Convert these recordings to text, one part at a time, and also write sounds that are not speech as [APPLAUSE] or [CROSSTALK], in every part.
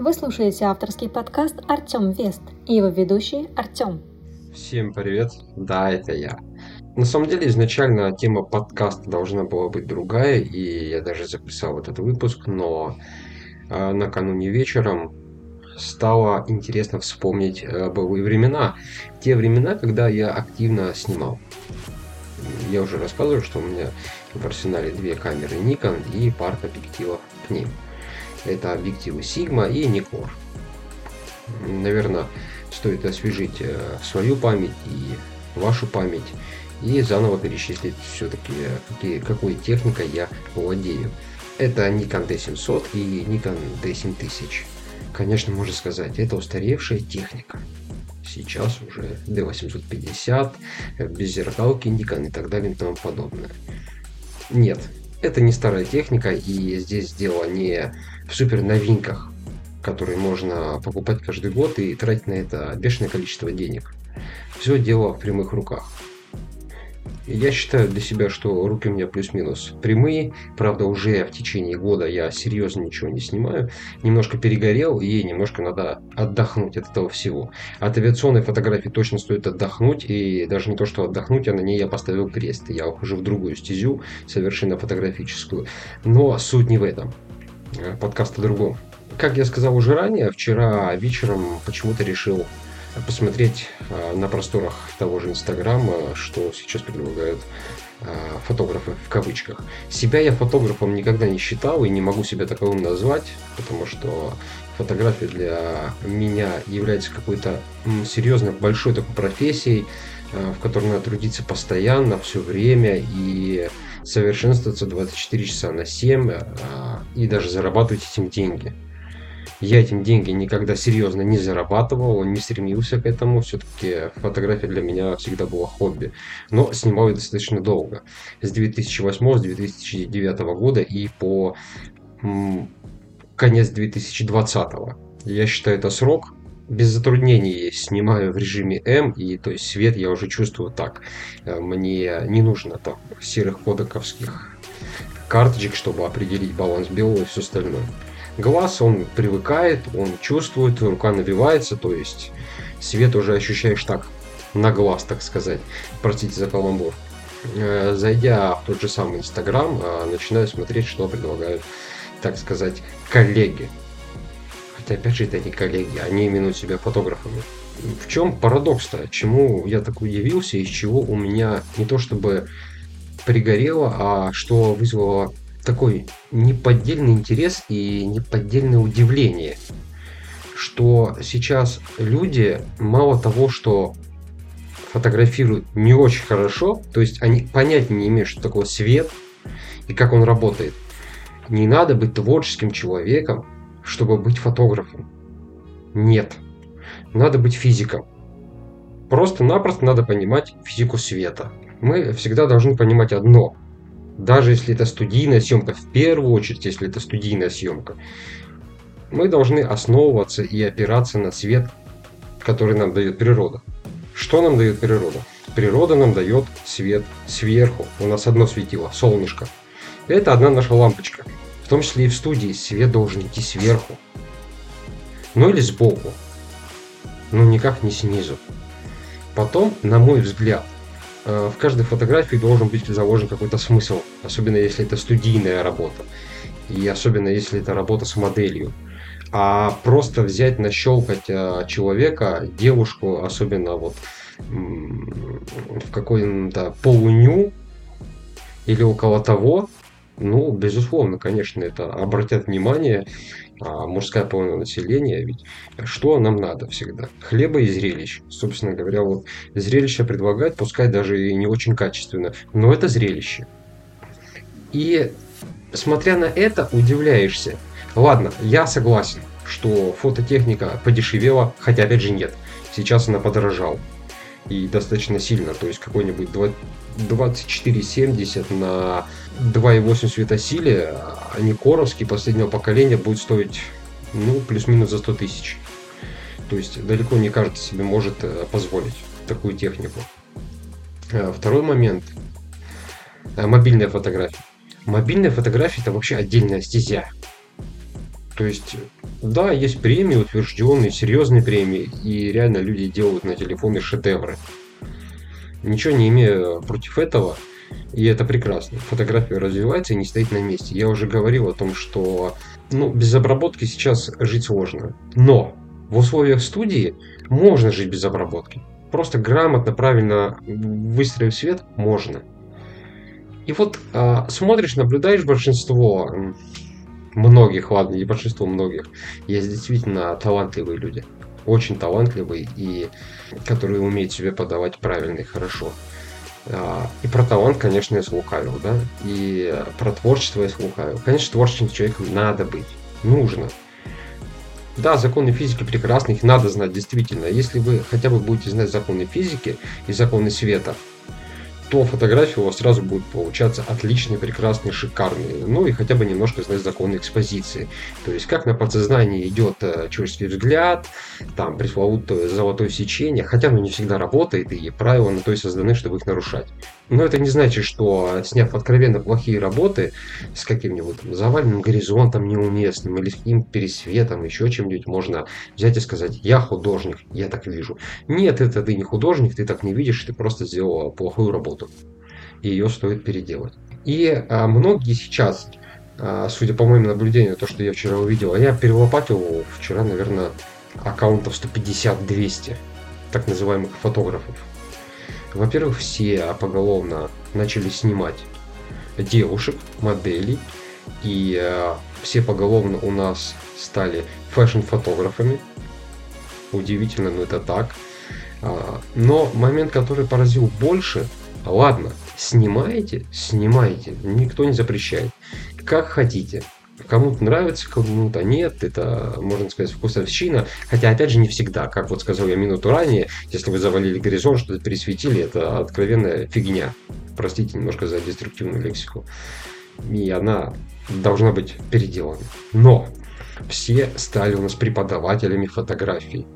Вы слушаете авторский подкаст «Артем Вест» и его ведущий Артем. Всем привет, да, это я. На самом деле, изначально тема подкаста должна была быть другая, и я даже записал этот выпуск, но э, накануне вечером стало интересно вспомнить э, былые времена. Те времена, когда я активно снимал. Я уже рассказывал, что у меня в арсенале две камеры Nikon и пара объективов к ним. Это объективы Sigma и Nikkor. Наверное, стоит освежить э, свою память и вашу память и заново перечислить все-таки, какие, какой техникой я владею. Это Nikon D700 и Nikon D7000. Конечно, можно сказать, это устаревшая техника. Сейчас уже D850, без зеркалки Nikon и так далее и тому подобное. Нет, это не старая техника, и здесь дело не в супер новинках, которые можно покупать каждый год и тратить на это бешеное количество денег. Все дело в прямых руках. Я считаю для себя, что руки у меня плюс-минус прямые. Правда, уже в течение года я серьезно ничего не снимаю. Немножко перегорел, и немножко надо отдохнуть от этого всего. От авиационной фотографии точно стоит отдохнуть. И даже не то, что отдохнуть, а на ней я поставил крест. Я ухожу в другую стезю, совершенно фотографическую. Но суть не в этом. Подкаст о другом. Как я сказал уже ранее, вчера вечером почему-то решил посмотреть а, на просторах того же Инстаграма, что сейчас предлагают а, фотографы в кавычках. Себя я фотографом никогда не считал и не могу себя таковым назвать, потому что фотография для меня является какой-то серьезной большой такой профессией, а, в которой надо трудиться постоянно, все время и совершенствоваться 24 часа на 7 и даже зарабатывать этим деньги. Я этим деньги никогда серьезно не зарабатывал, не стремился к этому. Все-таки фотография для меня всегда была хобби. Но снимал я достаточно долго. С 2008-2009 года и по конец 2020. Я считаю это срок, без затруднений снимаю в режиме М, и то есть свет я уже чувствую так. Э, мне не нужно там серых кодековских карточек, чтобы определить баланс белого и все остальное. Глаз, он привыкает, он чувствует, рука набивается, то есть свет уже ощущаешь так, на глаз, так сказать. Простите за каламбур. Э, зайдя в тот же самый Инстаграм, э, начинаю смотреть, что предлагают, так сказать, коллеги. Хотя, опять же, это не коллеги, они именуют себя фотографами. В чем парадокс-то? Чему я так удивился, из чего у меня не то чтобы пригорело, а что вызвало такой неподдельный интерес и неподдельное удивление, что сейчас люди мало того, что фотографируют не очень хорошо, то есть они понятия не имеют, что такое свет и как он работает. Не надо быть творческим человеком, чтобы быть фотографом. Нет. Надо быть физиком. Просто-напросто надо понимать физику света. Мы всегда должны понимать одно – даже если это студийная съемка, в первую очередь, если это студийная съемка, мы должны основываться и опираться на свет, который нам дает природа. Что нам дает природа? Природа нам дает свет сверху. У нас одно светило, солнышко. Это одна наша лампочка. В том числе и в студии свет должен идти сверху. Ну или сбоку. Но никак не снизу. Потом, на мой взгляд, Э, в каждой фотографии должен быть заложен какой-то смысл, особенно если это студийная работа, и особенно если это работа с моделью. А просто взять, нащелкать э, человека, девушку, особенно вот в какой-то полуню или около того, ну, безусловно, конечно, это обратят внимание а мужская половина населения, ведь что нам надо всегда? Хлеба и зрелищ. Собственно говоря, вот зрелище предлагать, пускай даже и не очень качественно, но это зрелище. И смотря на это, удивляешься. Ладно, я согласен, что фототехника подешевела, хотя опять же нет. Сейчас она подорожала. И достаточно сильно. То есть какой-нибудь 2470 на 2.8 светосиле, а не коровский последнего поколения будет стоить ну, плюс-минус за 100 тысяч. То есть далеко не каждый себе может э, позволить такую технику. Э, второй момент. Э, мобильная фотография. Мобильная фотография это вообще отдельная стезя. То есть Да, есть премии утвержденные, серьезные премии, и реально люди делают на телефоны шедевры. Ничего не имею против этого, и это прекрасно. Фотография развивается и не стоит на месте. Я уже говорил о том, что ну, без обработки сейчас жить сложно. Но в условиях студии можно жить без обработки. Просто грамотно, правильно выстроив свет, можно. И вот э, смотришь, наблюдаешь большинство, многих, ладно, не большинство, многих, есть действительно талантливые люди. Очень талантливые и которые умеют себе подавать правильно и хорошо. А, и про талант, конечно, я слукавил, да, и про творчество я слукавил. Конечно, творческим человеком надо быть, нужно. Да, законы физики прекрасны, их надо знать действительно. Если вы хотя бы будете знать законы физики и законы света, то фотографии у вас сразу будут получаться отличные, прекрасные, шикарные. Ну и хотя бы немножко знать законы экспозиции. То есть как на подсознании идет э, человеческий взгляд, там пресловутое золотое сечение, хотя оно не всегда работает, и правила на то и созданы, чтобы их нарушать. Но это не значит, что сняв откровенно плохие работы с каким-нибудь заваленным горизонтом неуместным или с каким пересветом, еще чем-нибудь, можно взять и сказать, я художник, я так вижу. Нет, это ты не художник, ты так не видишь, ты просто сделал плохую работу. И ее стоит переделать. И а, многие сейчас, а, судя по моим наблюдениям, то, что я вчера увидел, я перелопатил вчера, наверное, аккаунтов 150-200 так называемых фотографов во-первых, все поголовно начали снимать девушек, моделей, и э, все поголовно у нас стали фэшн-фотографами. Удивительно, но это так. А, но момент, который поразил больше, ладно, снимаете, снимайте, никто не запрещает. Как хотите. Кому-то нравится, кому-то нет, это, можно сказать, вкусовщина. Хотя, опять же, не всегда. Как вот сказал я минуту ранее, если вы завалили горизонт, что-то пересветили, это откровенная фигня. Простите немножко за деструктивную лексику. И она должна быть переделана. Но все стали у нас преподавателями фотографии.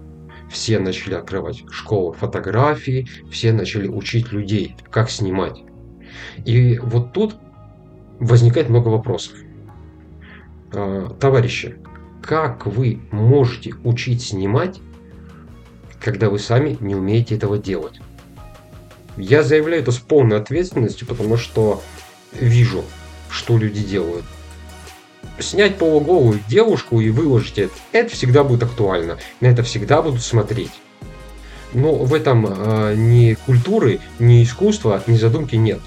Все начали открывать школы фотографии, все начали учить людей, как снимать. И вот тут возникает много вопросов. Э, товарищи, как вы можете учить снимать, когда вы сами не умеете этого делать? Я заявляю это с полной ответственностью, потому что вижу, что люди делают. Снять полуголую девушку и выложить это, это всегда будет актуально. На это всегда будут смотреть. Но в этом э, ни культуры, ни искусства, ни задумки нет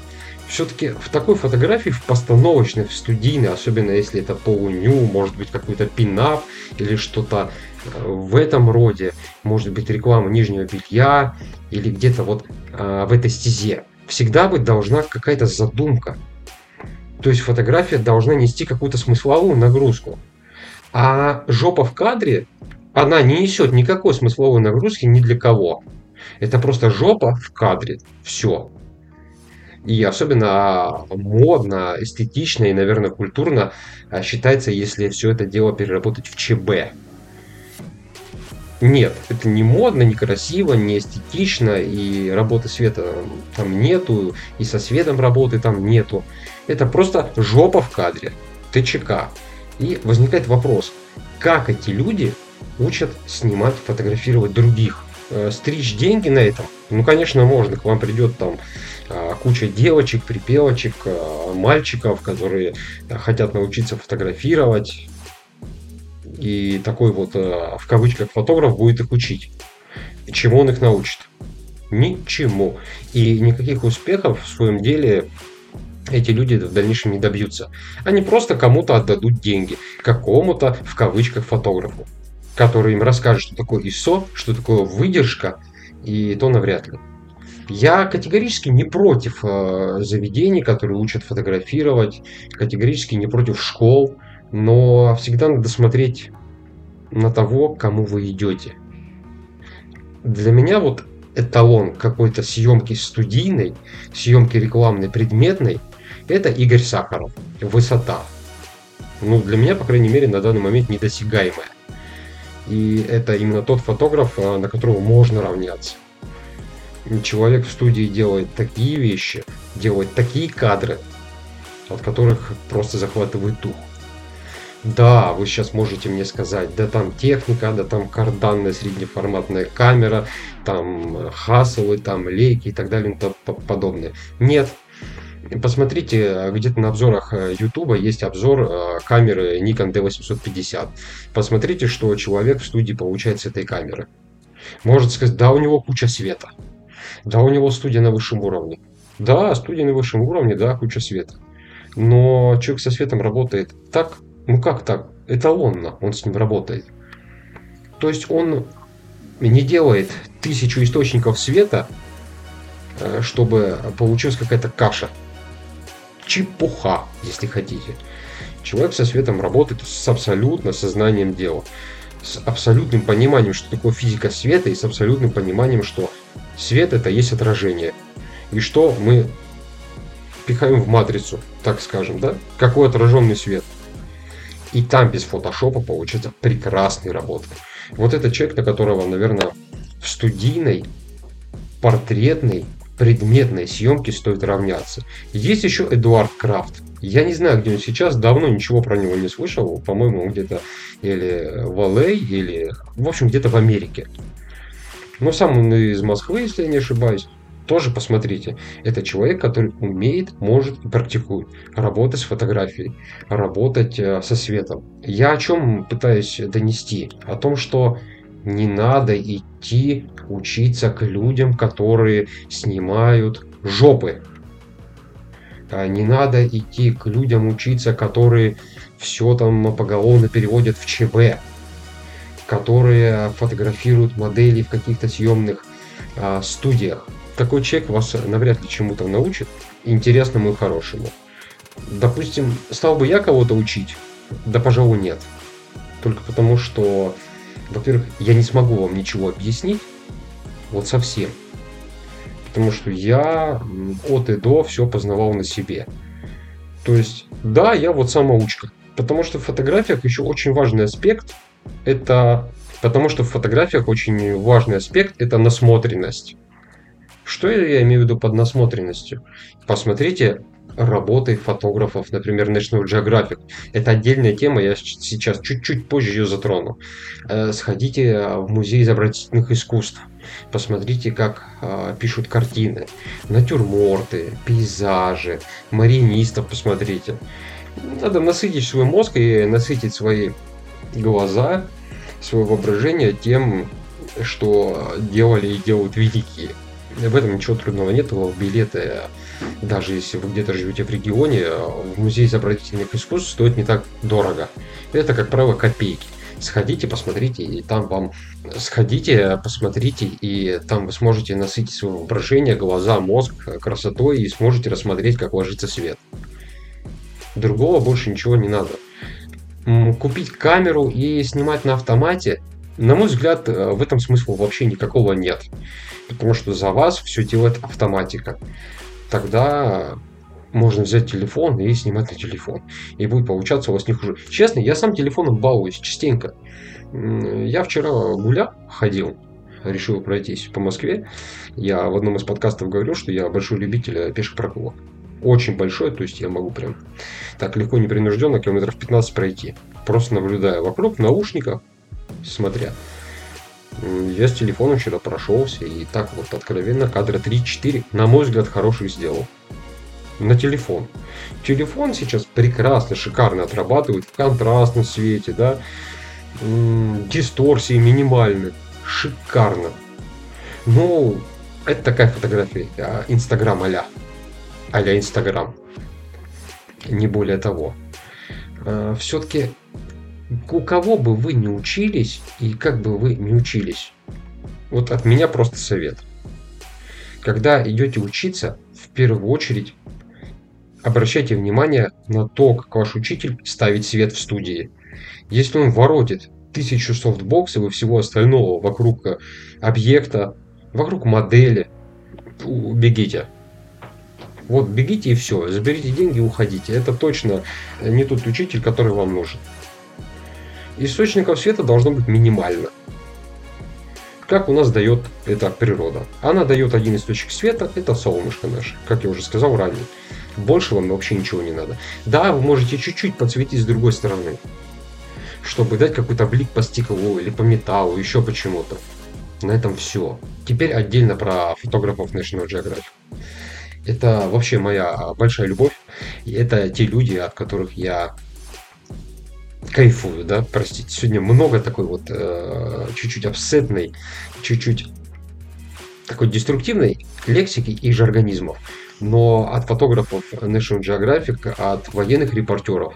все-таки в такой фотографии, в постановочной, в студийной, особенно если это полуню, может быть какой-то пинап или что-то э, в этом роде, может быть реклама нижнего белья или где-то вот э, в этой стезе, всегда быть должна какая-то задумка. То есть фотография должна нести какую-то смысловую нагрузку. А жопа в кадре, она не несет никакой смысловой нагрузки ни для кого. Это просто жопа в кадре. Все. И особенно модно, эстетично и, наверное, культурно а, считается, если все это дело переработать в ЧБ. Нет, это не модно, не красиво, не эстетично, и работы света там нету, и со светом работы там нету. Это просто жопа в кадре, ТЧК. И возникает вопрос, как эти люди учат снимать, фотографировать других? Э, стричь деньги на этом? Ну, конечно, можно. К вам придет там а, куча девочек, припевочек, а, мальчиков, которые хотят научиться фотографировать. И такой вот, а, в кавычках, фотограф будет их учить. Чему он их научит? Ничему. И никаких успехов в своем деле эти люди в дальнейшем не добьются. Они просто кому-то отдадут деньги, какому-то, в кавычках, фотографу, который им расскажет, что такое ISO, что такое выдержка, и то навряд ли. Я категорически не против э, заведений, которые учат фотографировать, категорически не против школ, но всегда надо смотреть на того, кому вы идете. Для меня вот эталон какой-то съемки студийной, съемки рекламной, предметной, это Игорь Сахаров. Высота. Ну, для меня, по крайней мере, на данный момент недосягаемая. И это именно тот фотограф, э, на которого можно равняться человек в студии делает такие вещи, делает такие кадры, от которых просто захватывает дух. Да, вы сейчас можете мне сказать, да там техника, да там карданная среднеформатная камера, там хасовы, там лейки и так далее и тому подобное. Нет, Посмотрите, где-то на обзорах YouTube э, есть обзор э, камеры Nikon D850. Посмотрите, что человек в студии получает с этой камеры. Может сказать, да, у него куча света. Да, у него студия на высшем уровне. Да, студия на высшем уровне, да, куча света. Но человек со светом работает так, ну как так? Эталонно он с ним работает. То есть он не делает тысячу источников света, э, чтобы получилась какая-то каша. Чепуха, если хотите. Человек со светом работает с абсолютно сознанием дела. С абсолютным пониманием, что такое физика света, и с абсолютным пониманием, что свет это есть отражение. И что мы пихаем в матрицу, так скажем, да? Какой отраженный свет. И там без фотошопа получится прекрасный работа. Вот это человек, на которого, наверное, в студийной, портретной, предметной съемке стоит равняться. Есть еще Эдуард Крафт. Я не знаю, где он сейчас, давно ничего про него не слышал. По-моему, где-то или в Л.А., или, в общем, где-то в Америке. Но сам он из Москвы, если я не ошибаюсь тоже посмотрите. Это человек, который умеет, может и практикует работать с фотографией, работать э, со светом. Я о чем пытаюсь донести? О том, что не надо идти учиться к людям, которые снимают жопы. А не надо идти к людям учиться, которые все там поголовно переводят в ЧБ, которые фотографируют модели в каких-то съемных а, студиях такой человек вас навряд ли чему-то научит, интересному и хорошему. Допустим, стал бы я кого-то учить? Да, пожалуй, нет. Только потому, что, во-первых, я не смогу вам ничего объяснить, вот совсем. Потому что я от и до все познавал на себе. То есть, да, я вот самоучка. Потому что в фотографиях еще очень важный аспект – это Потому что в фотографиях очень важный аспект – это насмотренность. Что я имею в виду под насмотренностью? Посмотрите работы фотографов, например, National Geographic. Это отдельная тема, я сейчас чуть-чуть позже ее затрону. Э, сходите в музей изобразительных искусств. Посмотрите, как э, пишут картины, натюрморты, пейзажи, маринистов посмотрите. Надо насытить свой мозг и насытить свои глаза, свое воображение тем, что делали и делают великие. В этом ничего трудного нет. Билеты, даже если вы где-то живете в регионе, в музей изобразительных искусств стоит не так дорого. Это, как правило, копейки. Сходите, посмотрите, и там вам... Сходите, посмотрите, и там вы сможете насытить свое воображение, глаза, мозг красотой, и сможете рассмотреть, как ложится свет. Другого больше ничего не надо. Купить камеру и снимать на автомате, на мой взгляд, в этом смысла вообще никакого нет потому что за вас все делает автоматика. Тогда можно взять телефон и снимать на телефон. И будет получаться у вас не хуже. Честно, я сам телефоном балуюсь частенько. Я вчера гуля ходил, решил пройтись по Москве. Я в одном из подкастов говорил, что я большой любитель пеших прогулок. Очень большой, то есть я могу прям так легко, непринужденно километров 15 пройти. Просто наблюдая вокруг, в наушниках, смотря. Я с телефоном вчера прошелся и так вот откровенно кадра 3-4, на мой взгляд, хороших сделал. На телефон. Телефон сейчас прекрасно, шикарно отрабатывает в контрастном свете, да, дисторсии минимальны. Шикарно. Ну, это такая фотография. А, Инстаграм а-ля. А-ля Инстаграм. Не более того. А, Все-таки у кого бы вы не учились и как бы вы не учились, вот от меня просто совет. Когда идете учиться, в первую очередь обращайте внимание на то, как ваш учитель ставит свет в студии. Если он воротит тысячу софтбоксов и всего остального вокруг э, объекта, вокруг модели, бегите. Вот бегите и все, заберите деньги и уходите. Это точно не тот учитель, который вам нужен источников света должно быть минимально. Как у нас дает эта природа? Она дает один источник света, это солнышко наше, как я уже сказал ранее. Больше вам вообще ничего не надо. Да, вы можете чуть-чуть подсветить с другой стороны. чтобы дать какой-то блик по стеклу или по металлу, еще почему-то. На этом все. Теперь отдельно про фотографов National Geographic. Это вообще моя большая любовь. И это те люди, от которых я кайфую, да, простите. Сегодня много такой вот э, чуть-чуть обсетной, чуть-чуть такой деструктивной лексики и жаргонизмов. Но от фотографов National Geographic, от военных репортеров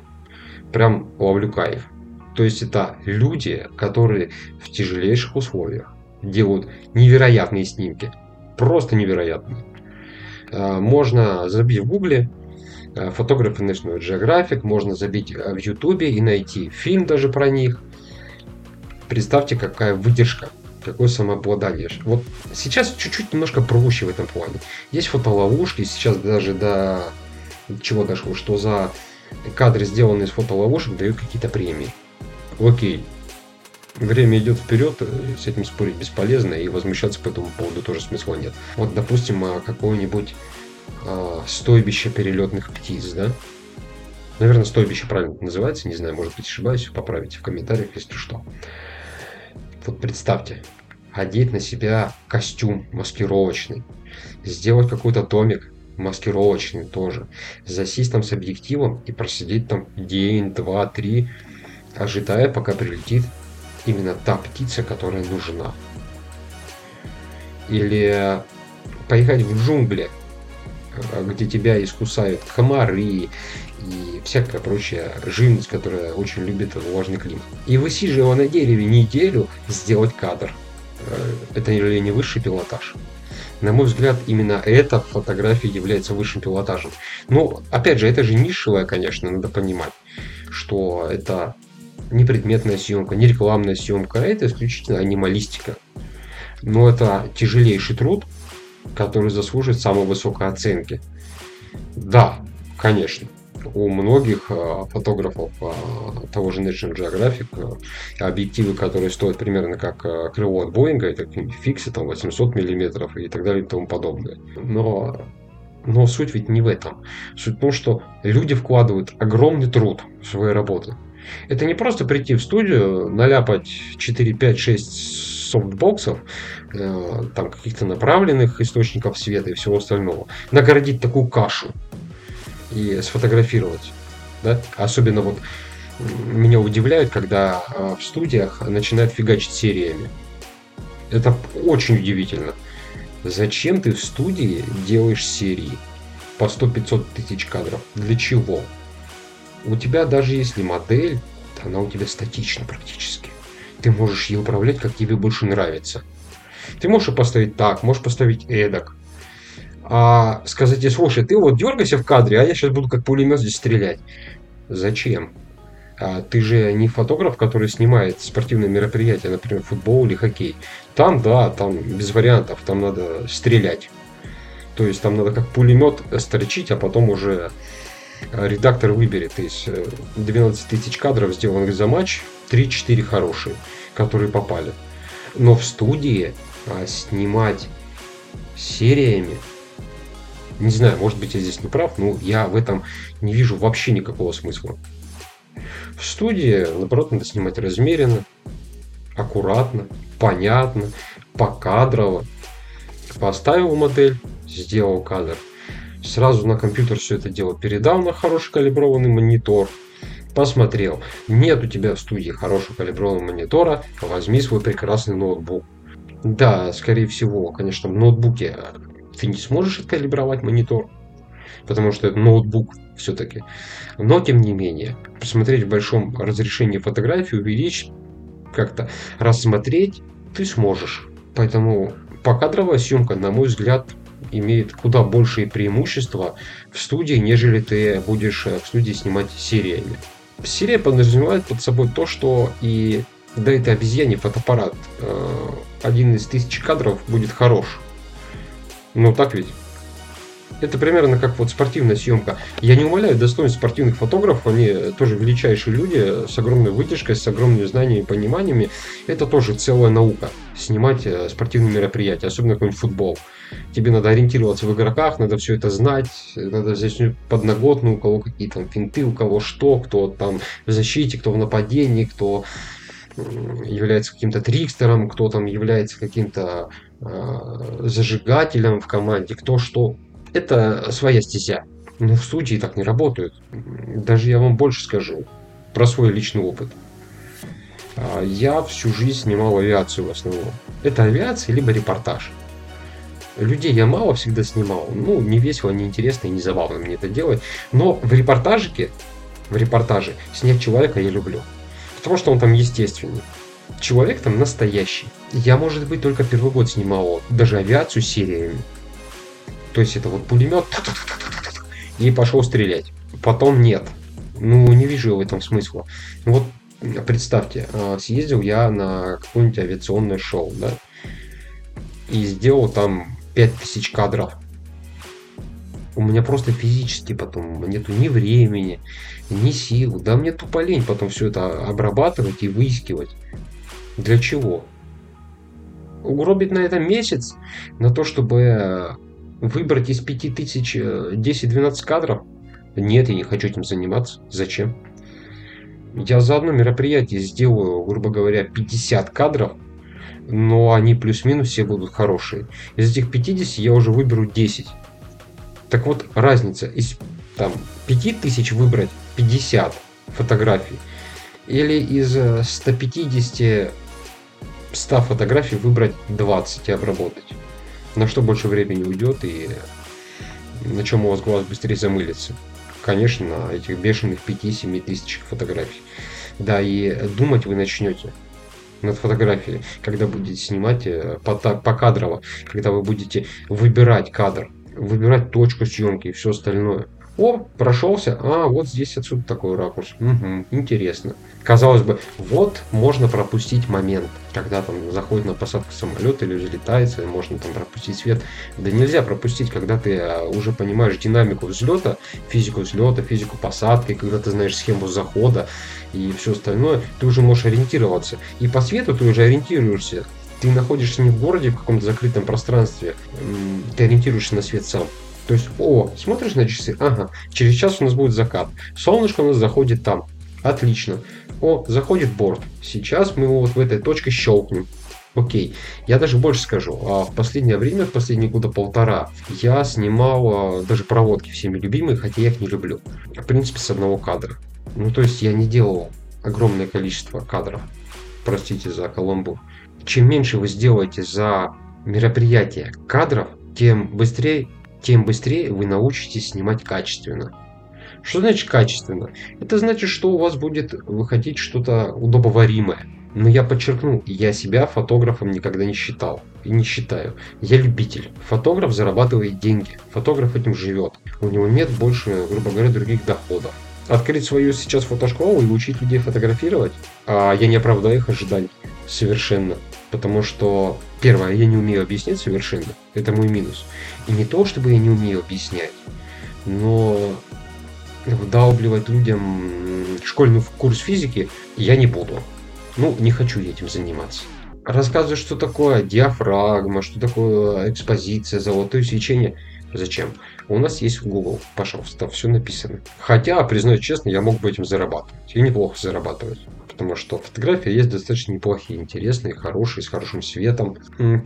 прям ловлю кайф. То есть это люди, которые в тяжелейших условиях делают невероятные снимки. Просто невероятные. Э, можно забить в гугле фотографы National Geographic, можно забить э, в ютубе и найти фильм даже про них. Представьте, какая выдержка, какое самообладание. Вот сейчас чуть-чуть немножко проще в этом плане. Есть фотоловушки, сейчас даже до чего дошло, что за кадры, сделанные из фотоловушек, дают какие-то премии. Окей, время идет вперед, э, с этим спорить бесполезно, и возмущаться по этому поводу тоже смысла нет. Вот, допустим, какое-нибудь а, стойбище перелетных птиц, да? Наверное, стойбище правильно называется, не знаю, может быть, ошибаюсь, поправите в комментариях, если что. Вот представьте, одеть на себя костюм маскировочный, сделать какой-то домик маскировочный тоже, засесть там с объективом и просидеть там день, два, три, ожидая, пока прилетит именно та птица, которая нужна. Или поехать в джунгли, где тебя искусают комары и всякая прочая живность, которая очень любит влажный климат. И высиживая на дереве неделю, сделать кадр. Э, это или не высший пилотаж. На мой взгляд, именно эта фотография является высшим пилотажем. Но, опять же, это же нишевая, конечно, надо понимать, что это не предметная съемка, не рекламная съемка, а это исключительно анималистика. Но это тяжелейший труд, который заслуживает самой высокой оценки. Да, конечно. У многих э, фотографов э, того же National Geographic э, объективы, которые стоят примерно как крыло от Боинга, это фиксы там 800 миллиметров и так далее и тому подобное. Но но суть ведь не в этом. Суть в том, что люди вкладывают огромный труд в свои работы. Это не просто прийти в студию, наляпать 4, 5, 6 софтбоксов, э, там каких-то направленных источников света и всего остального, нагородить такую кашу и сфотографировать. Да? Особенно вот меня удивляет, когда э, в студиях начинают фигачить сериями. Это очень удивительно. Зачем ты в студии делаешь серии по 100-500 тысяч кадров? Для чего? у тебя даже если модель, она у тебя статична практически. Ты можешь ей управлять, как тебе больше нравится. Ты можешь ее поставить так, можешь поставить эдак. А сказать тебе, слушай, ты вот дергайся в кадре, а я сейчас буду как пулемет здесь стрелять. Зачем? А ты же не фотограф, который снимает спортивные мероприятия, например, футбол или хоккей. Там, да, там без вариантов, там надо стрелять. То есть там надо как пулемет строчить, а потом уже редактор выберет из 12 э, тысяч кадров, сделанных за матч, 3-4 хорошие, которые попали. Но в студии а, снимать сериями, не знаю, может быть, я здесь не прав, но я в этом не вижу вообще никакого смысла. В студии, наоборот, надо снимать размеренно, аккуратно, понятно, покадрово. Поставил модель, сделал кадр – сразу на компьютер все это дело передал на хороший калиброванный монитор, посмотрел. Нет у тебя в студии хорошего калиброванного монитора, возьми свой прекрасный ноутбук. Да, скорее всего, конечно, в ноутбуке ты не сможешь откалибровать монитор, потому что это ноутбук все-таки. Но, тем не менее, посмотреть в большом разрешении фотографию, увеличить, как-то рассмотреть ты сможешь. Поэтому покадровая съемка, на мой взгляд, имеет куда большие преимущества в студии, нежели ты будешь э, в студии снимать сериями. Серия подразумевает под собой то, что и да это обезьяне фотоаппарат. Э, один из тысяч кадров будет хорош. Ну так ведь? Это примерно как вот спортивная съемка. Я не умоляю достоинств спортивных фотографов, они тоже величайшие люди с огромной выдержкой, с огромными знаниями и пониманиями. Это тоже целая наука. Снимать э, спортивные мероприятия, особенно какой-нибудь футбол. Тебе надо ориентироваться в игроках, надо все это знать, надо взять подноготную, у кого какие там финты, у кого что, кто там в защите, кто в нападении, кто является каким-то трикстером, кто там является каким-то э, зажигателем в команде, кто что. Это своя стезя. Но в студии так не работают. Даже я вам больше скажу про свой личный опыт. А, я всю жизнь снимал авиацию в основном. Это авиация либо репортаж. Людей я мало всегда снимал. Ну, не весело, не интересно и не забавно мне это делать. Но в репортажике, в репортаже снять человека я люблю. Потому что он там естественный. Человек там настоящий. Я, может быть, только первый год снимал даже авиацию сериями. То есть это вот пулемет и пошел стрелять. Потом нет. Ну, не вижу в этом смысла. Вот представьте, а, съездил я на какое-нибудь авиационное шоу, да, и сделал там 5000 кадров у меня просто физически потом нету ни времени, ни сил. Да мне тупо лень потом все это обрабатывать и выискивать. Для чего? Угробить на это месяц на то, чтобы выбрать из 5000 10-12 э, кадров? Нет, я не хочу этим заниматься. Зачем? Я за одно мероприятие сделаю, грубо говоря, 50 кадров, но они плюс-минус все будут хорошие. Из этих 50 я уже выберу 10. Так вот, разница из там, 5000 выбрать 50 фотографий или из 150 100 фотографий выбрать 20 и обработать. На что больше времени уйдет и на чем у вас глаз быстрее замылится. Конечно, этих бешеных 5-7 тысяч фотографий. Да, и думать вы начнете над фотографией, когда будете снимать э, по кадрово, когда вы будете выбирать кадр выбирать точку съемки и все остальное. О, прошелся, а вот здесь отсюда такой ракурс. Угу, интересно. Казалось бы, вот можно пропустить момент, когда там заходит на посадку самолета или взлетается, и можно там пропустить свет. Да нельзя пропустить, когда ты а, уже понимаешь динамику взлета, физику взлета, физику посадки, когда ты знаешь схему захода и все остальное, ты уже можешь ориентироваться. И по свету ты уже ориентируешься ты находишься не в городе, в каком-то закрытом пространстве, ты ориентируешься на свет сам. То есть, о, смотришь на часы, ага, через час у нас будет закат. Солнышко у нас заходит там. Отлично. О, заходит борт. Сейчас мы его вот в этой точке щелкнем. Окей. Я даже больше скажу. А в последнее время, в последние года полтора, я снимал а, даже проводки всеми любимые, хотя я их не люблю. В принципе, с одного кадра. Ну, то есть я не делал огромное количество кадров. Простите за каламбур чем меньше вы сделаете за мероприятие кадров, тем быстрее, тем быстрее вы научитесь снимать качественно. Что значит качественно? Это значит, что у вас будет выходить что-то удобоваримое. Но я подчеркну, я себя фотографом никогда не считал и не считаю. Я любитель. Фотограф зарабатывает деньги. Фотограф этим живет. У него нет больше, грубо говоря, других доходов. Открыть свою сейчас фотошколу и учить людей фотографировать, а я не оправдаю их ожиданий. Совершенно. Потому что, первое, я не умею объяснять совершенно. Это мой минус. И не то, чтобы я не умею объяснять, но вдалбливать людям школьный курс физики я не буду. Ну, не хочу этим заниматься. Рассказывать, что такое диафрагма, что такое экспозиция, золотое свечение. Зачем? У нас есть Google, пожалуйста, все написано. Хотя, признаюсь честно, я мог бы этим зарабатывать. И неплохо зарабатывать потому что фотографии есть достаточно неплохие, интересные, хорошие, с хорошим светом.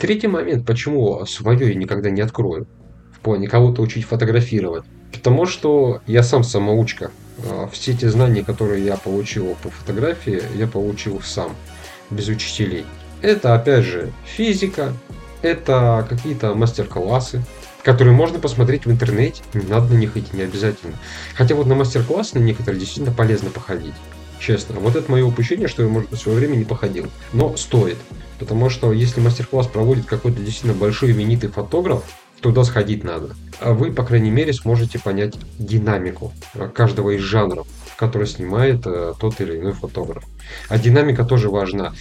Третий момент, почему свое я никогда не открою, в плане кого-то учить фотографировать. Потому что я сам самоучка. А, все те знания, которые я получил по фотографии, я получил сам, без учителей. Это, опять же, физика, это какие-то мастер-классы, которые можно посмотреть в интернете, не надо на них идти, не обязательно. Хотя вот на мастер-классы на некоторые действительно полезно походить. Честно. Вот это мое упущение, что я, может быть, в свое время не походил. Но стоит. Потому что если мастер-класс проводит какой-то действительно большой именитый фотограф, туда сходить надо. А вы, по крайней мере, сможете понять динамику каждого из жанров который снимает э, тот или иной фотограф. А динамика тоже важна.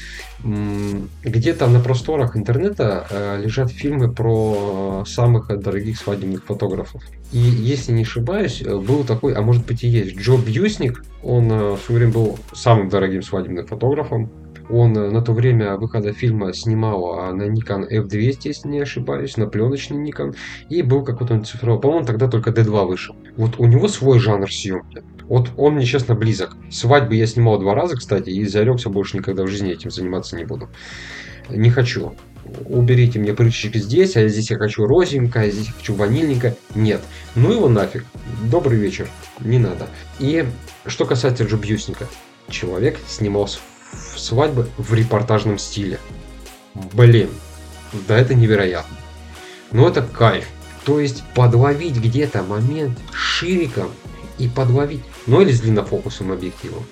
Где-то на просторах интернета э, лежат фильмы про самых дорогих свадебных фотографов. И если не ошибаюсь, э, был такой, а может быть и есть, Джо Бьюсник. Он в свое время был самым дорогим свадебным фотографом. Он на то время выхода фильма снимал а, на Nikon F200, если не ошибаюсь, на пленочный Nikon, и был какой-то цифровой. По-моему, тогда только D2 вышел. Вот у него свой жанр съемки. Вот он мне, честно, близок. Свадьбы я снимал два раза, кстати, и зарекся больше никогда в жизни этим заниматься не буду. Не хочу. Уберите мне прыщик здесь, а здесь я хочу розовенькое, а здесь я хочу ванильненькое. Нет. Ну его нафиг. Добрый вечер. Не надо. И что касается Джобьюсника. Человек снимал свадьбы в репортажном стиле. Блин. Да это невероятно. Но это кайф. То есть подловить где-то момент шириком и подловить, ну или с длиннофокусным объективом.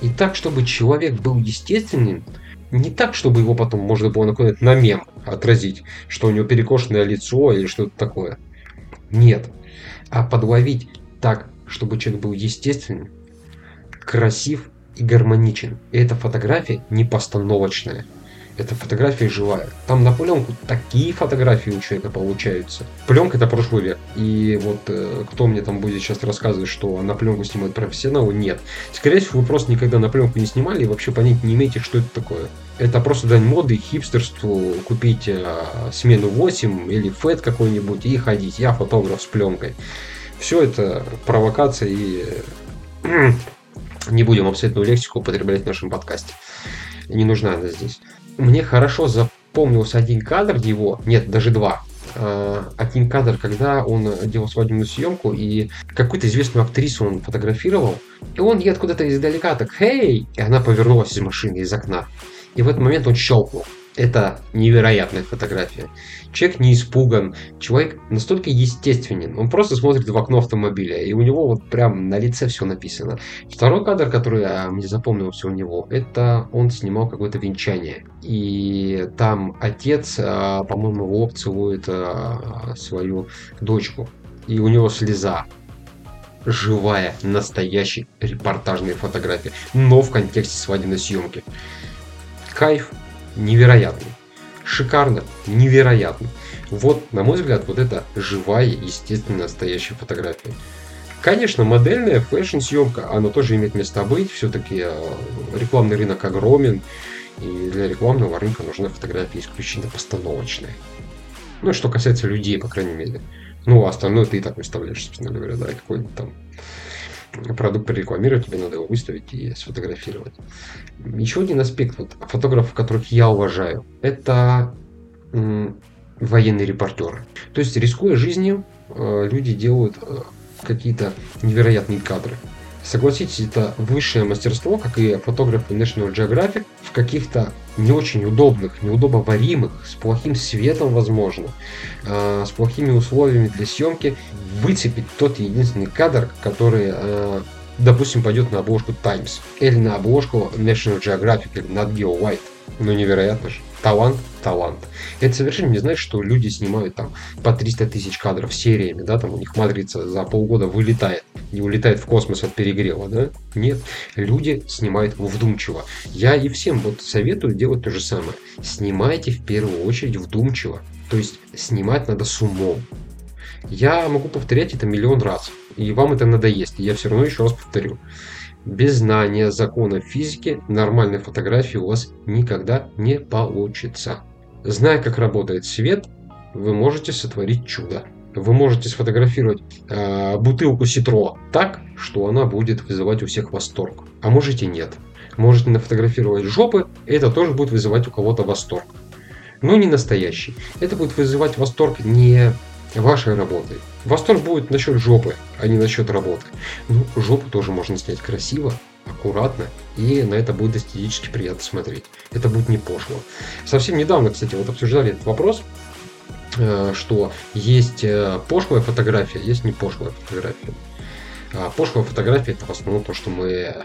И так, чтобы человек был естественным, не так, чтобы его потом можно было наконец на мем отразить, что у него перекошенное лицо или что-то такое. Нет. А подловить так, чтобы человек был естественным, красив и гармоничен. И эта фотография не постановочная. Эта фотография живая. Там на пленку такие фотографии у человека получаются. Пленка это прошлый век. И вот э, кто мне там будет сейчас рассказывать, что на пленку снимают профессионалы, нет. Скорее всего, вы просто никогда на пленку не снимали и вообще понять не имеете, что это такое. Это просто дань моды, хипстерству, купить э, смену 8 или фэт какой-нибудь и ходить. Я фотограф с пленкой. Все это провокация и э, [CLEARS THROAT] не будем абсолютную лексику употреблять в нашем подкасте. Не нужна она здесь мне хорошо запомнился один кадр его, нет, даже два. А, один кадр, когда он делал свадебную съемку, и какую-то известную актрису он фотографировал, и он ей откуда-то издалека так «Хей!» И она повернулась из машины, из окна. И в этот момент он щелкнул. Это невероятная фотография. Человек не испуган, человек настолько естественен. Он просто смотрит в окно автомобиля, и у него вот прям на лице все написано. Второй кадр, который а, мне запомнился у него, это он снимал какое-то венчание. И там отец, а, по-моему, лоб целует а, свою дочку. И у него слеза живая, настоящая репортажная фотография, но в контексте свадебной съемки. Кайф, невероятный. Шикарно, невероятно. Вот, на мой взгляд, вот это живая, естественно, настоящая фотография. Конечно, модельная фэшн-съемка, она тоже имеет место быть. Все-таки э, рекламный рынок огромен. И для рекламного рынка нужна фотография исключительно постановочная. Ну, что касается людей, по крайней мере. Ну, а остальное ты и так выставляешь, собственно говоря, да, какой-нибудь там продукт прорекламировать, тебе надо его выставить и сфотографировать. Еще один аспект вот, фотографов, которых я уважаю, это м, военные репортеры. То есть, рискуя жизнью, э, люди делают э, какие-то невероятные кадры. Согласитесь, это высшее мастерство, как и фотографы National Geographic, в каких-то не очень удобных, неудобоваримых, с плохим светом, возможно, э, с плохими условиями для съемки, выцепить тот единственный кадр, который, э, допустим, пойдет на обложку Times или на обложку National Geographic или Nat Geo White. Ну, невероятно же. Талант, талант. Это совершенно не значит, что люди снимают там по 300 тысяч кадров сериями, да, там у них матрица за полгода вылетает, не улетает в космос от перегрева, да? Нет, люди снимают вдумчиво. Я и всем вот советую делать то же самое. Снимайте в первую очередь вдумчиво. То есть снимать надо с умом. Я могу повторять это миллион раз, и вам это надоест, и я все равно еще раз повторю. Без знания закона физики нормальной фотографии у вас никогда не получится. Зная, как работает свет, вы можете сотворить чудо. Вы можете сфотографировать э, бутылку ситро так, что она будет вызывать у всех восторг. А можете нет. Можете нафотографировать жопы, и это тоже будет вызывать у кого-то восторг. Но не настоящий. Это будет вызывать восторг не вашей работы. Восторг будет насчет жопы, а не насчет работы. Ну, жопу тоже можно снять красиво, аккуратно, и на это будет эстетически приятно смотреть. Это будет не пошло. Совсем недавно, кстати, вот обсуждали этот вопрос, э, что есть э, пошлая фотография, есть не пошлая фотография. А пошлая фотография это в основном то, что мы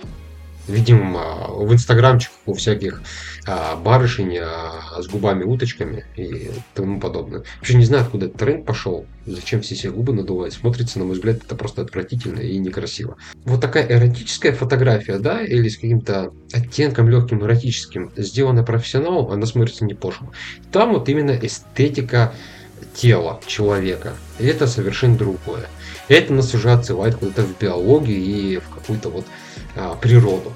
Видимо, в инстаграмчиках у всяких а, барышень а, с губами-уточками и тому подобное. Вообще не знаю, откуда этот тренд пошел, зачем все себе губы надувать. Смотрится, на мой взгляд, это просто отвратительно и некрасиво. Вот такая эротическая фотография, да, или с каким-то оттенком легким эротическим, сделана профессионалом, она смотрится не пошло. Там вот именно эстетика тела человека. И это совершенно другое. Это нас уже отсылает куда-то в биологию и в какую-то вот а, природу.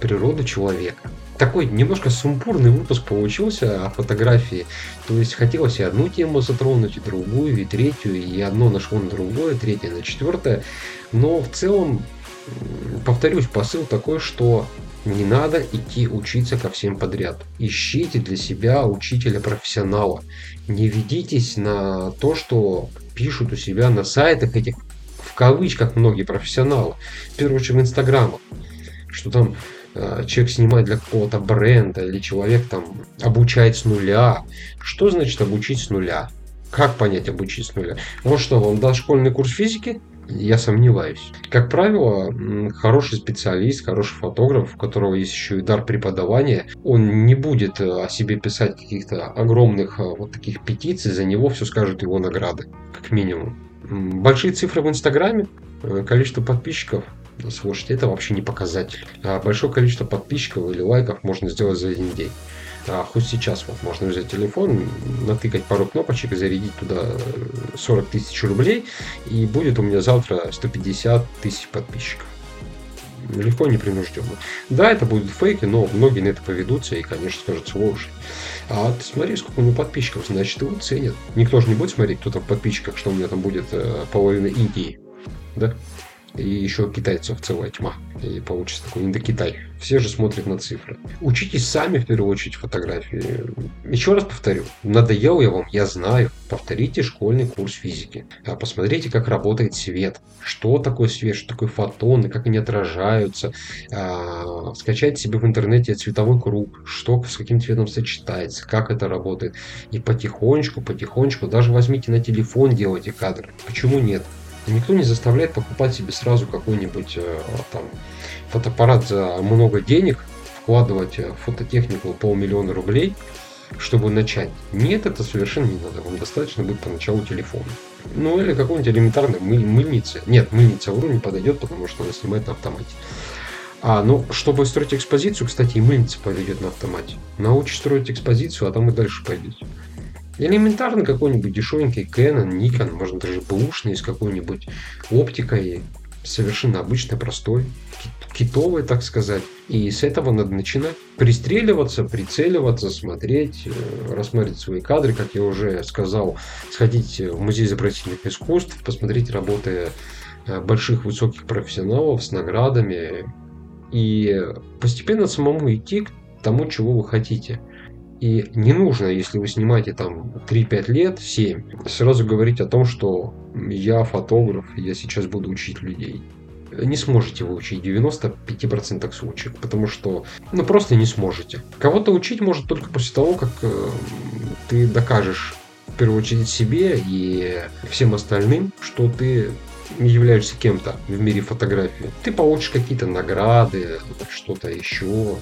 Природу человека. Такой немножко сумбурный выпуск получился о фотографии. То есть хотелось и одну тему затронуть, и другую, и третью, и одно нашло на другое, третье на четвертое. Но в целом, повторюсь, посыл такой, что не надо идти учиться ко всем подряд. Ищите для себя учителя-профессионала. Не ведитесь на то, что пишут у себя на сайтах этих кавычках многие профессионалы. В первую очередь в инстаграмах. Что там э, человек снимает для какого-то бренда или человек там обучает с нуля. Что значит обучить с нуля? Как понять обучить с нуля? Вот что, он дал школьный курс физики? Я сомневаюсь. Как правило, хороший специалист, хороший фотограф, у которого есть еще и дар преподавания, он не будет э, о себе писать каких-то огромных э, вот таких петиций, за него все скажут его награды, как минимум. Большие цифры в Инстаграме, э, количество подписчиков, слушайте, это вообще не показатель. А большое количество подписчиков или лайков можно сделать за один день. А хоть сейчас вот можно взять телефон, натыкать пару кнопочек и зарядить туда 40 тысяч рублей, и будет у меня завтра 150 тысяч подписчиков. Легко и непринужденно. Да, это будут фейки, но многие на это поведутся и, конечно, скажут, слушай, а ты смотри, сколько у него подписчиков, значит, его ценят. Никто же не будет смотреть, кто там в подписчиках, что у меня там будет э, половина Индии. Да? И еще китайцев целая тьма. И получится такой Индокитай. Все же смотрят на цифры. Учитесь сами, в первую очередь, фотографии. Еще раз повторю, надоел я вам, я знаю. Повторите школьный курс физики. А посмотрите, как работает свет. Что такое свет, что такое фотоны, как они отражаются. А, скачайте себе в интернете цветовой круг, что с каким цветом сочетается, как это работает. И потихонечку, потихонечку, даже возьмите на телефон, делайте кадры. Почему нет? Никто не заставляет покупать себе сразу какой-нибудь э, там фотоаппарат за много денег, вкладывать в фототехнику полмиллиона рублей, чтобы начать. Нет, это совершенно не надо. Вам достаточно будет поначалу телефона. Ну или какой-нибудь элементарной мы, мыльницы. Нет, мыльница в не подойдет, потому что она снимает на автомате. А, ну, чтобы строить экспозицию, кстати, и мыльница подойдет на автомате. Научишь строить экспозицию, а там и дальше пойдете. Элементарно какой-нибудь дешевенький Canon, Nikon, можно даже бэушный с какой-нибудь оптикой, совершенно обычной, простой, китовой, так сказать. И с этого надо начинать. Пристреливаться, прицеливаться, смотреть, э, рассмотреть свои кадры, как я уже сказал, сходить в музей изобразительных искусств, посмотреть работы э, больших высоких профессионалов с наградами и постепенно самому идти к тому, чего вы хотите. И не нужно, если вы снимаете там 3-5 лет, 7, сразу говорить о том, что я фотограф, я сейчас буду учить людей. Не сможете вы учить 95% случаев, потому что ну просто не сможете. Кого-то учить может только после того, как э, ты докажешь в первую очередь себе и всем остальным, что ты являешься кем-то в мире фотографии. Ты получишь какие-то награды, что-то еще,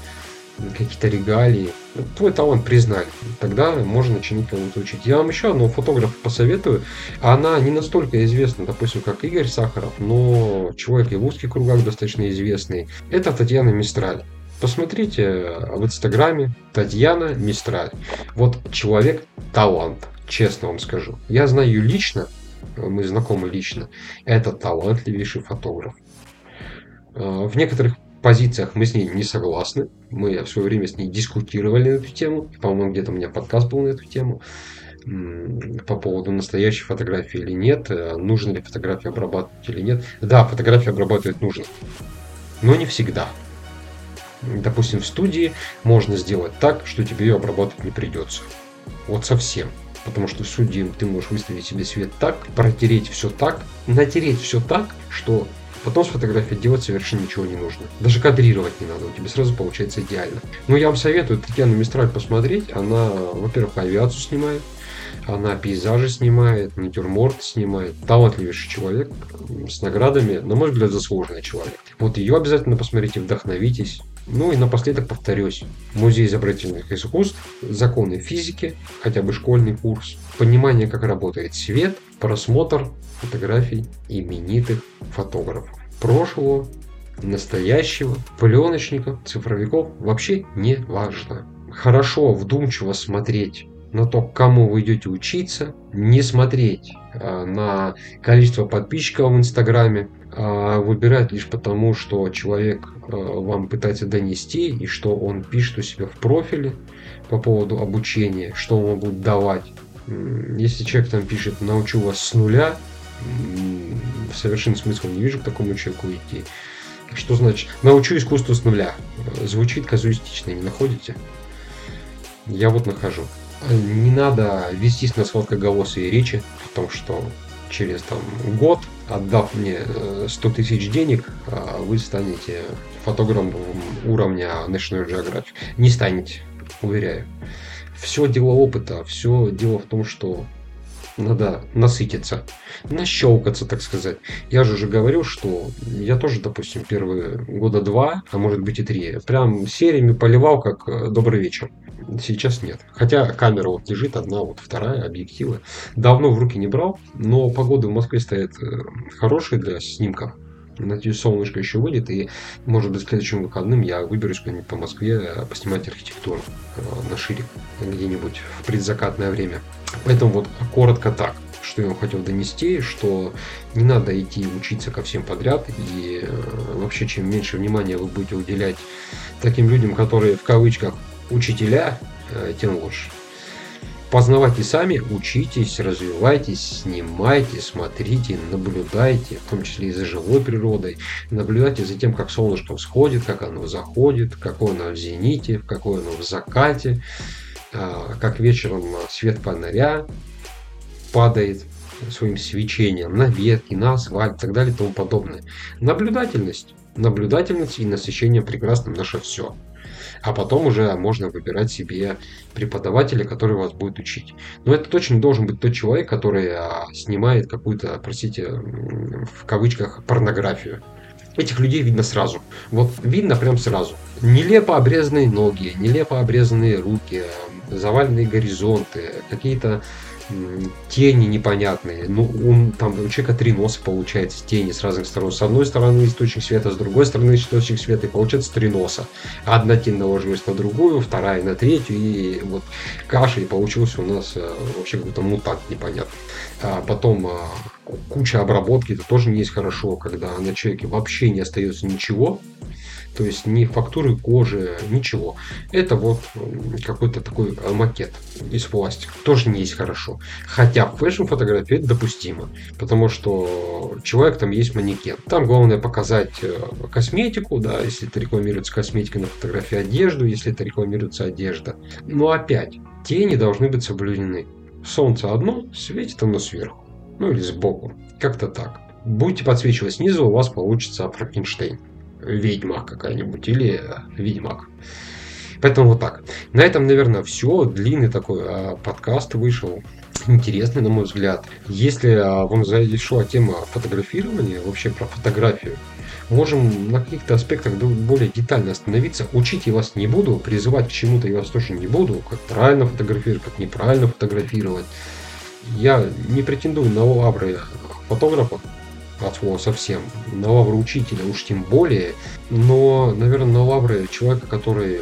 какие-то регалии. Твой талант признали. Тогда можно начинать кого-то учить. Я вам еще одного фотографа посоветую. Она не настолько известна, допустим, как Игорь Сахаров, но человек и в узких кругах достаточно известный. Это Татьяна Мистраль. Посмотрите в Инстаграме Татьяна Мистраль. Вот человек талант, честно вам скажу. Я знаю ее лично, мы знакомы лично. Это талантливейший фотограф. В некоторых позициях мы с ней не согласны. Мы в свое время с ней дискутировали на эту тему. По-моему, где-то у меня подкаст был на эту тему по поводу настоящей фотографии или нет, э, нужно ли фотографию обрабатывать или нет. Да, фотографию обрабатывать нужно, но не всегда. Допустим, в студии можно сделать так, что тебе ее обрабатывать не придется. Вот совсем. Потому что в студии ты можешь выставить себе свет так, протереть все так, натереть все так, что Потом с фотографией делать совершенно ничего не нужно. Даже кадрировать не надо, у тебя сразу получается идеально. Но я вам советую Татьяну Мистраль посмотреть. Она, во-первых, авиацию снимает, Она пейзажи снимает, натюрморт снимает. Талантливейший человек с наградами, на мой взгляд, заслуженный человек. Вот ее обязательно посмотрите, вдохновитесь. Ну и напоследок повторюсь. Музей изобразительных искусств, законы физики, хотя бы школьный курс, понимание, как работает свет, просмотр фотографий именитых фотографов. Прошлого, настоящего, пленочников, цифровиков вообще не важно. Хорошо, вдумчиво смотреть на то, к кому вы идете учиться, не смотреть а, на количество подписчиков в Инстаграме, а выбирать лишь потому, что человек а, вам пытается донести и что он пишет у себя в профиле по поводу обучения, что он будет давать. Если человек там пишет «научу вас с нуля», совершенно смысла не вижу к такому человеку идти. Что значит «научу искусству с нуля»? Звучит казуистично, не находите? Я вот нахожу. Не надо вестись на сладкоголосые речи о том, что через там, год, отдав мне 100 э, тысяч денег, а вы станете фотографом уровня National Geographic. Не станете, уверяю. Все дело опыта, все дело в том, что надо насытиться, нащелкаться, так сказать. Я же уже говорил, что я тоже, допустим, первые года два, а может быть и три, прям сериями поливал, как э, «Добрый вечер». Сейчас нет. Хотя камера вот лежит, одна, вот вторая, объективы. Давно в руки не брал, но погода в Москве стоит э, хорошая для снимков. Надеюсь, солнышко еще выйдет, и, может быть, следующим выходным я выберусь куда-нибудь по Москве э, поснимать архитектуру на шире где-нибудь в предзакатное время. Поэтому вот коротко так, что я вам хотел донести, что не надо идти учиться ко всем подряд, и э, вообще чем меньше внимания вы будете уделять таким людям, которые в кавычках учителя, э, тем лучше. Познавайте сами, учитесь, развивайтесь, снимайте, смотрите, наблюдайте, в том числе и за живой природой. Наблюдайте за тем, как солнышко всходит, как оно заходит, какое оно в зените, какое оно в закате. А, как вечером свет фонаря падает своим свечением на ветки, на асфальт и так далее и тому подобное. Наблюдательность. Наблюдательность и насыщение прекрасным наше все. А потом уже можно выбирать себе преподавателя, который вас будет учить. Но это точно должен быть тот человек, который а, снимает какую-то, простите, в кавычках, порнографию. Этих людей видно сразу. Вот видно прям сразу. Нелепо обрезанные ноги, нелепо обрезанные руки, заваленные горизонты, какие-то тени непонятные. Ну, он, там у человека три носа получается, тени с разных сторон. С одной стороны источник света, с другой стороны источник света, и получается три носа. Одна тень наложилась на другую, вторая на третью, и вот каша, и получился у нас э, вообще какой-то мутант непонятный. А потом а, куча обработки, это тоже не есть хорошо, когда на человеке вообще не остается ничего, то есть ни фактуры кожи, ничего. Это вот какой-то такой макет из пластика. Тоже не есть хорошо. Хотя в фэшн-фотографии это допустимо. Потому что человек там есть манекен. Там главное показать э, косметику, да, если это рекламируется косметика на фотографии одежду, если это рекламируется одежда. Но опять, тени должны быть соблюдены. Солнце одно, светит оно сверху. Ну или сбоку. Как-то так. Будете подсвечивать снизу, у вас получится Франкенштейн ведьма какая-нибудь или ведьмак. Поэтому вот так. На этом, наверное, все. Длинный такой э, подкаст вышел. Интересный, на мой взгляд. Если э, вам зашла тема фотографирования, вообще про фотографию, можем на каких-то аспектах более детально остановиться. Учить я вас не буду, призывать к чему-то я вас тоже не буду, как правильно фотографировать, как неправильно фотографировать. Я не претендую на лавры фотографа, от слова совсем. На лавры учителя уж тем более. Но, наверное, на лавры человека, который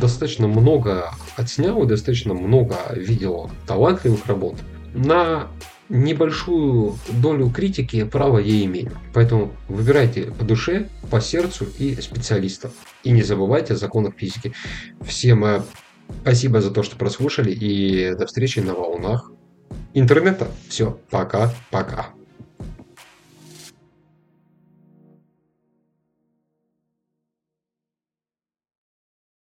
достаточно много отснял и достаточно много видел талантливых работ. На небольшую долю критики право я имею. Поэтому выбирайте по душе, по сердцу и специалистов. И не забывайте о законах физики. Всем э, спасибо за то, что прослушали и до встречи на волнах интернета. Все, пока-пока.